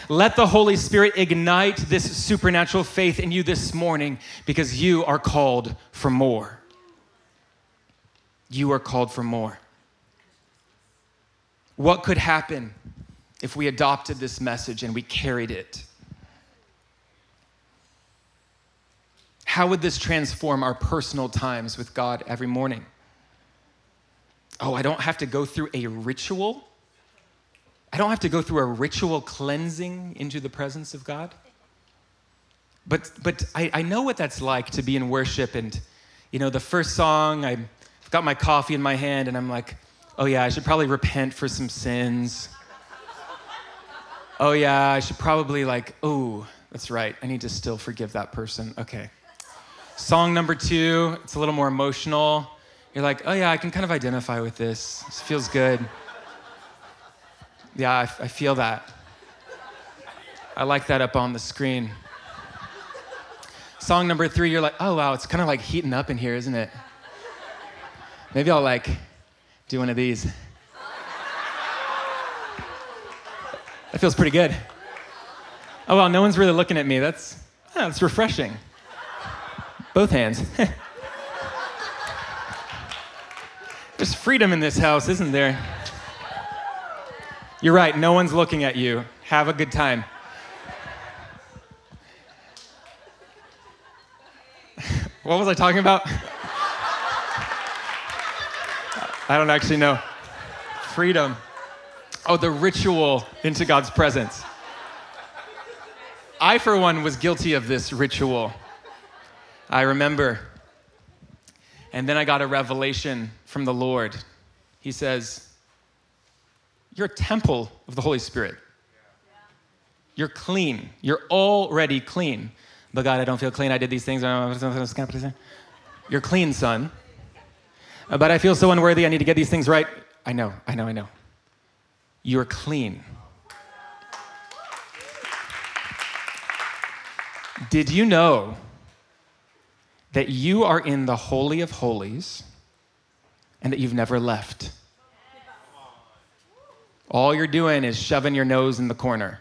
Let the Holy Spirit ignite this supernatural faith in you this morning because you are called for more. You are called for more. What could happen if we adopted this message and we carried it? How would this transform our personal times with God every morning? Oh, I don't have to go through a ritual. I don't have to go through a ritual cleansing into the presence of God. But, but I, I know what that's like to be in worship. And, you know, the first song, I've got my coffee in my hand, and I'm like, oh, yeah, I should probably repent for some sins. oh, yeah, I should probably, like, oh, that's right. I need to still forgive that person. Okay. Song number two, it's a little more emotional. You're like, oh yeah, I can kind of identify with this. This feels good. Yeah, I, I feel that. I like that up on the screen. Song number three, you're like, oh wow, it's kind of like heating up in here, isn't it? Maybe I'll like do one of these. That feels pretty good. Oh well, no one's really looking at me. That's yeah, that's refreshing. Both hands. *laughs* There's freedom in this house, isn't there? You're right, no one's looking at you. Have a good time. what was I talking about? I don't actually know. Freedom. Oh, the ritual into God's presence. I, for one, was guilty of this ritual. I remember. And then I got a revelation from the Lord. He says, You're a temple of the Holy Spirit. You're clean. You're already clean. But God, I don't feel clean. I did these things. You're clean, son. But I feel so unworthy. I need to get these things right. I know, I know, I know. You're clean. Did you know that you are in the Holy of Holies and that you've never left. All you're doing is shoving your nose in the corner.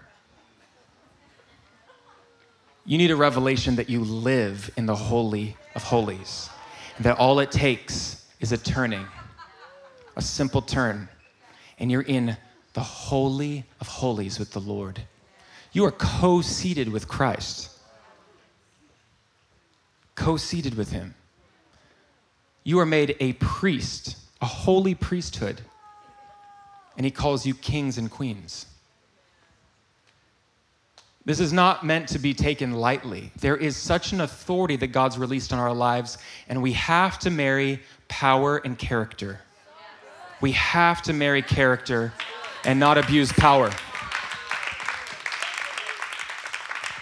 You need a revelation that you live in the Holy of Holies, that all it takes is a turning, a simple turn, and you're in the Holy of Holies with the Lord. You are co seated with Christ co seated with him. You are made a priest, a holy priesthood, and he calls you kings and queens. This is not meant to be taken lightly. There is such an authority that God's released on our lives, and we have to marry power and character. We have to marry character and not abuse power.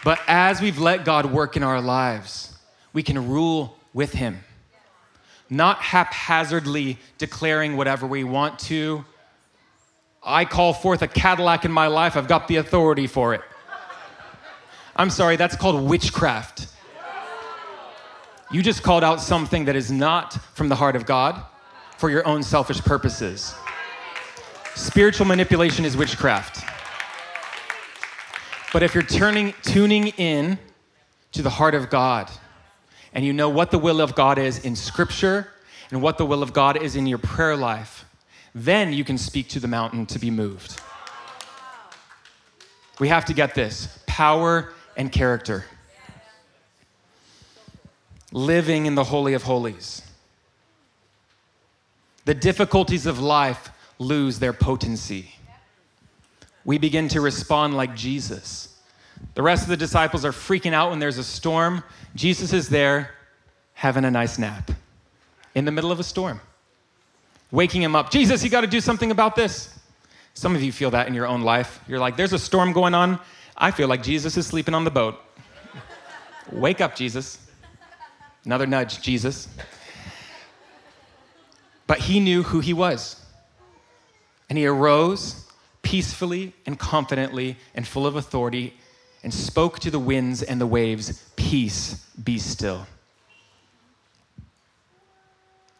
But as we've let God work in our lives, we can rule with him. Not haphazardly declaring whatever we want to. I call forth a Cadillac in my life, I've got the authority for it. I'm sorry, that's called witchcraft. You just called out something that is not from the heart of God for your own selfish purposes. Spiritual manipulation is witchcraft. But if you're turning, tuning in to the heart of God, and you know what the will of God is in Scripture and what the will of God is in your prayer life, then you can speak to the mountain to be moved. We have to get this power and character. Living in the Holy of Holies. The difficulties of life lose their potency. We begin to respond like Jesus. The rest of the disciples are freaking out when there's a storm. Jesus is there having a nice nap in the middle of a storm, waking him up. Jesus, you got to do something about this. Some of you feel that in your own life. You're like, there's a storm going on. I feel like Jesus is sleeping on the boat. Wake up, Jesus. Another nudge, Jesus. But he knew who he was. And he arose peacefully and confidently and full of authority and spoke to the winds and the waves, Peace, be still.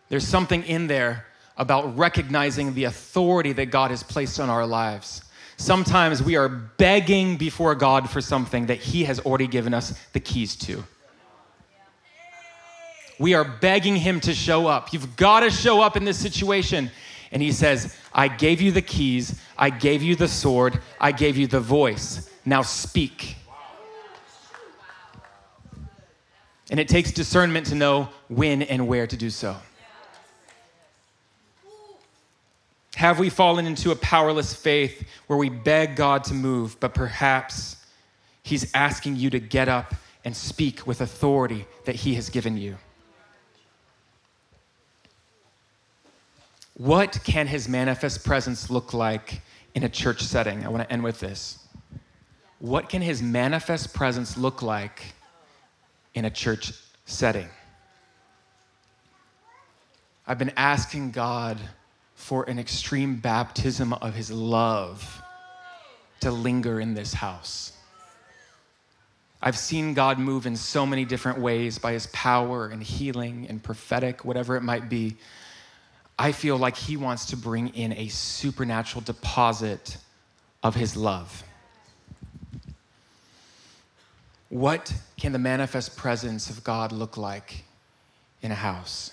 There's something in there about recognizing the authority that God has placed on our lives. Sometimes we are begging before God for something that He has already given us the keys to. We are begging Him to show up. You've got to show up in this situation. And He says, I gave you the keys, I gave you the sword, I gave you the voice. Now speak. And it takes discernment to know when and where to do so. Have we fallen into a powerless faith where we beg God to move, but perhaps He's asking you to get up and speak with authority that He has given you? What can His manifest presence look like in a church setting? I want to end with this. What can His manifest presence look like in a church setting? I've been asking God for an extreme baptism of his love to linger in this house. I've seen God move in so many different ways by his power and healing and prophetic, whatever it might be. I feel like he wants to bring in a supernatural deposit of his love. What can the manifest presence of God look like in a house?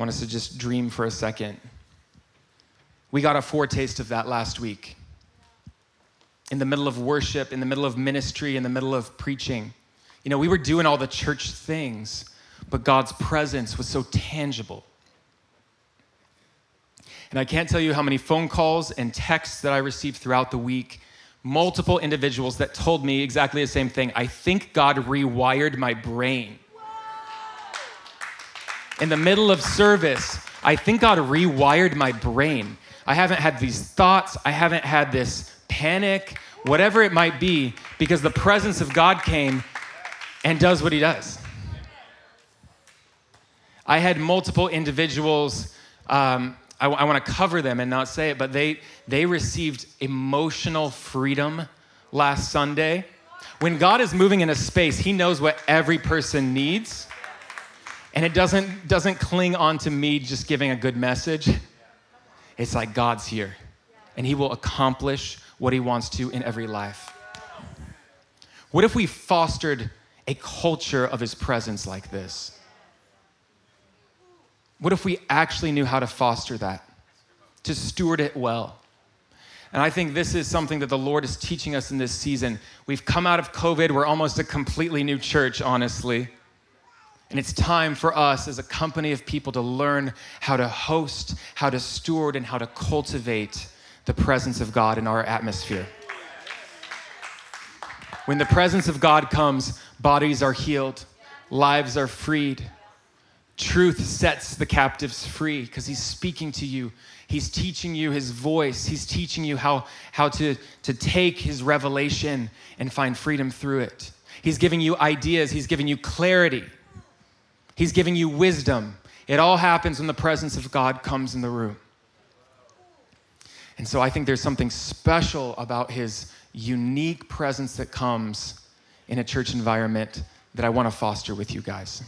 Want us to just dream for a second. We got a foretaste of that last week. In the middle of worship, in the middle of ministry, in the middle of preaching. You know, we were doing all the church things, but God's presence was so tangible. And I can't tell you how many phone calls and texts that I received throughout the week. Multiple individuals that told me exactly the same thing. I think God rewired my brain in the middle of service, I think God rewired my brain. I haven't had these thoughts, I haven't had this panic, whatever it might be, because the presence of God came and does what He does. I had multiple individuals. Um, I, I want to cover them and not say it, but they they received emotional freedom last Sunday. When God is moving in a space, He knows what every person needs. And it doesn't, doesn't cling on to me just giving a good message. It's like God's here, and He will accomplish what He wants to in every life. What if we fostered a culture of His presence like this? What if we actually knew how to foster that, to steward it well? And I think this is something that the Lord is teaching us in this season. We've come out of COVID, we're almost a completely new church, honestly. And it's time for us as a company of people to learn how to host, how to steward, and how to cultivate the presence of God in our atmosphere. When the presence of God comes, bodies are healed, lives are freed. Truth sets the captives free because he's speaking to you. He's teaching you his voice. He's teaching you how, how to, to take his revelation and find freedom through it. He's giving you ideas, he's giving you clarity. He's giving you wisdom. It all happens when the presence of God comes in the room. And so I think there's something special about his unique presence that comes in a church environment that I want to foster with you guys.